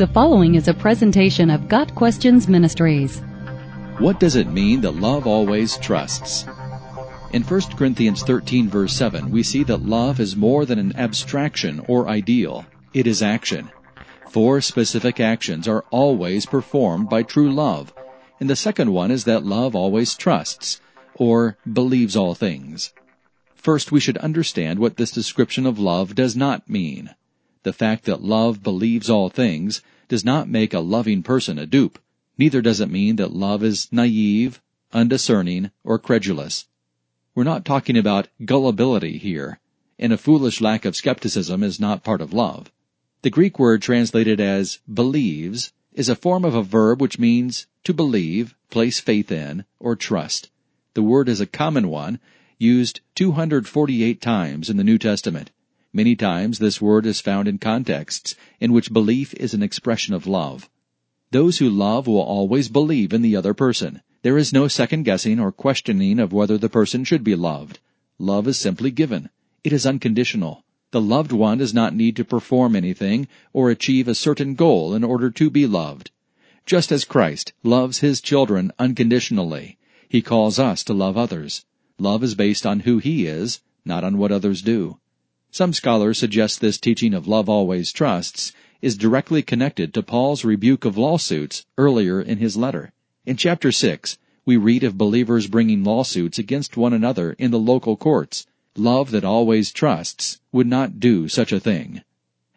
The following is a presentation of Got Questions Ministries. What does it mean that love always trusts? In 1 Corinthians 13 verse 7, we see that love is more than an abstraction or ideal. It is action. Four specific actions are always performed by true love. And the second one is that love always trusts, or believes all things. First, we should understand what this description of love does not mean. The fact that love believes all things does not make a loving person a dupe. Neither does it mean that love is naive, undiscerning, or credulous. We're not talking about gullibility here, and a foolish lack of skepticism is not part of love. The Greek word translated as believes is a form of a verb which means to believe, place faith in, or trust. The word is a common one, used 248 times in the New Testament. Many times this word is found in contexts in which belief is an expression of love. Those who love will always believe in the other person. There is no second guessing or questioning of whether the person should be loved. Love is simply given. It is unconditional. The loved one does not need to perform anything or achieve a certain goal in order to be loved. Just as Christ loves his children unconditionally, he calls us to love others. Love is based on who he is, not on what others do. Some scholars suggest this teaching of love always trusts is directly connected to Paul's rebuke of lawsuits earlier in his letter. In chapter 6, we read of believers bringing lawsuits against one another in the local courts. Love that always trusts would not do such a thing.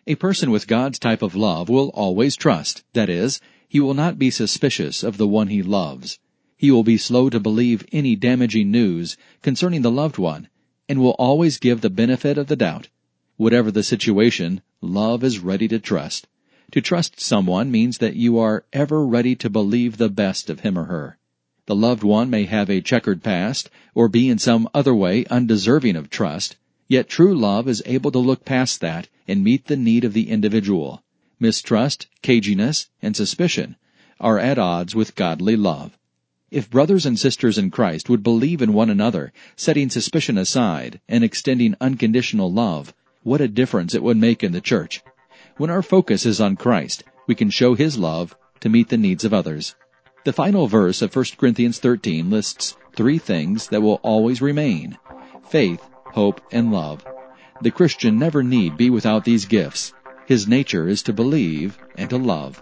A person with God's type of love will always trust. That is, he will not be suspicious of the one he loves. He will be slow to believe any damaging news concerning the loved one and will always give the benefit of the doubt. Whatever the situation, love is ready to trust. To trust someone means that you are ever ready to believe the best of him or her. The loved one may have a checkered past or be in some other way undeserving of trust, yet true love is able to look past that and meet the need of the individual. Mistrust, caginess, and suspicion are at odds with godly love. If brothers and sisters in Christ would believe in one another, setting suspicion aside and extending unconditional love, what a difference it would make in the church. When our focus is on Christ, we can show His love to meet the needs of others. The final verse of 1 Corinthians 13 lists three things that will always remain faith, hope, and love. The Christian never need be without these gifts. His nature is to believe and to love.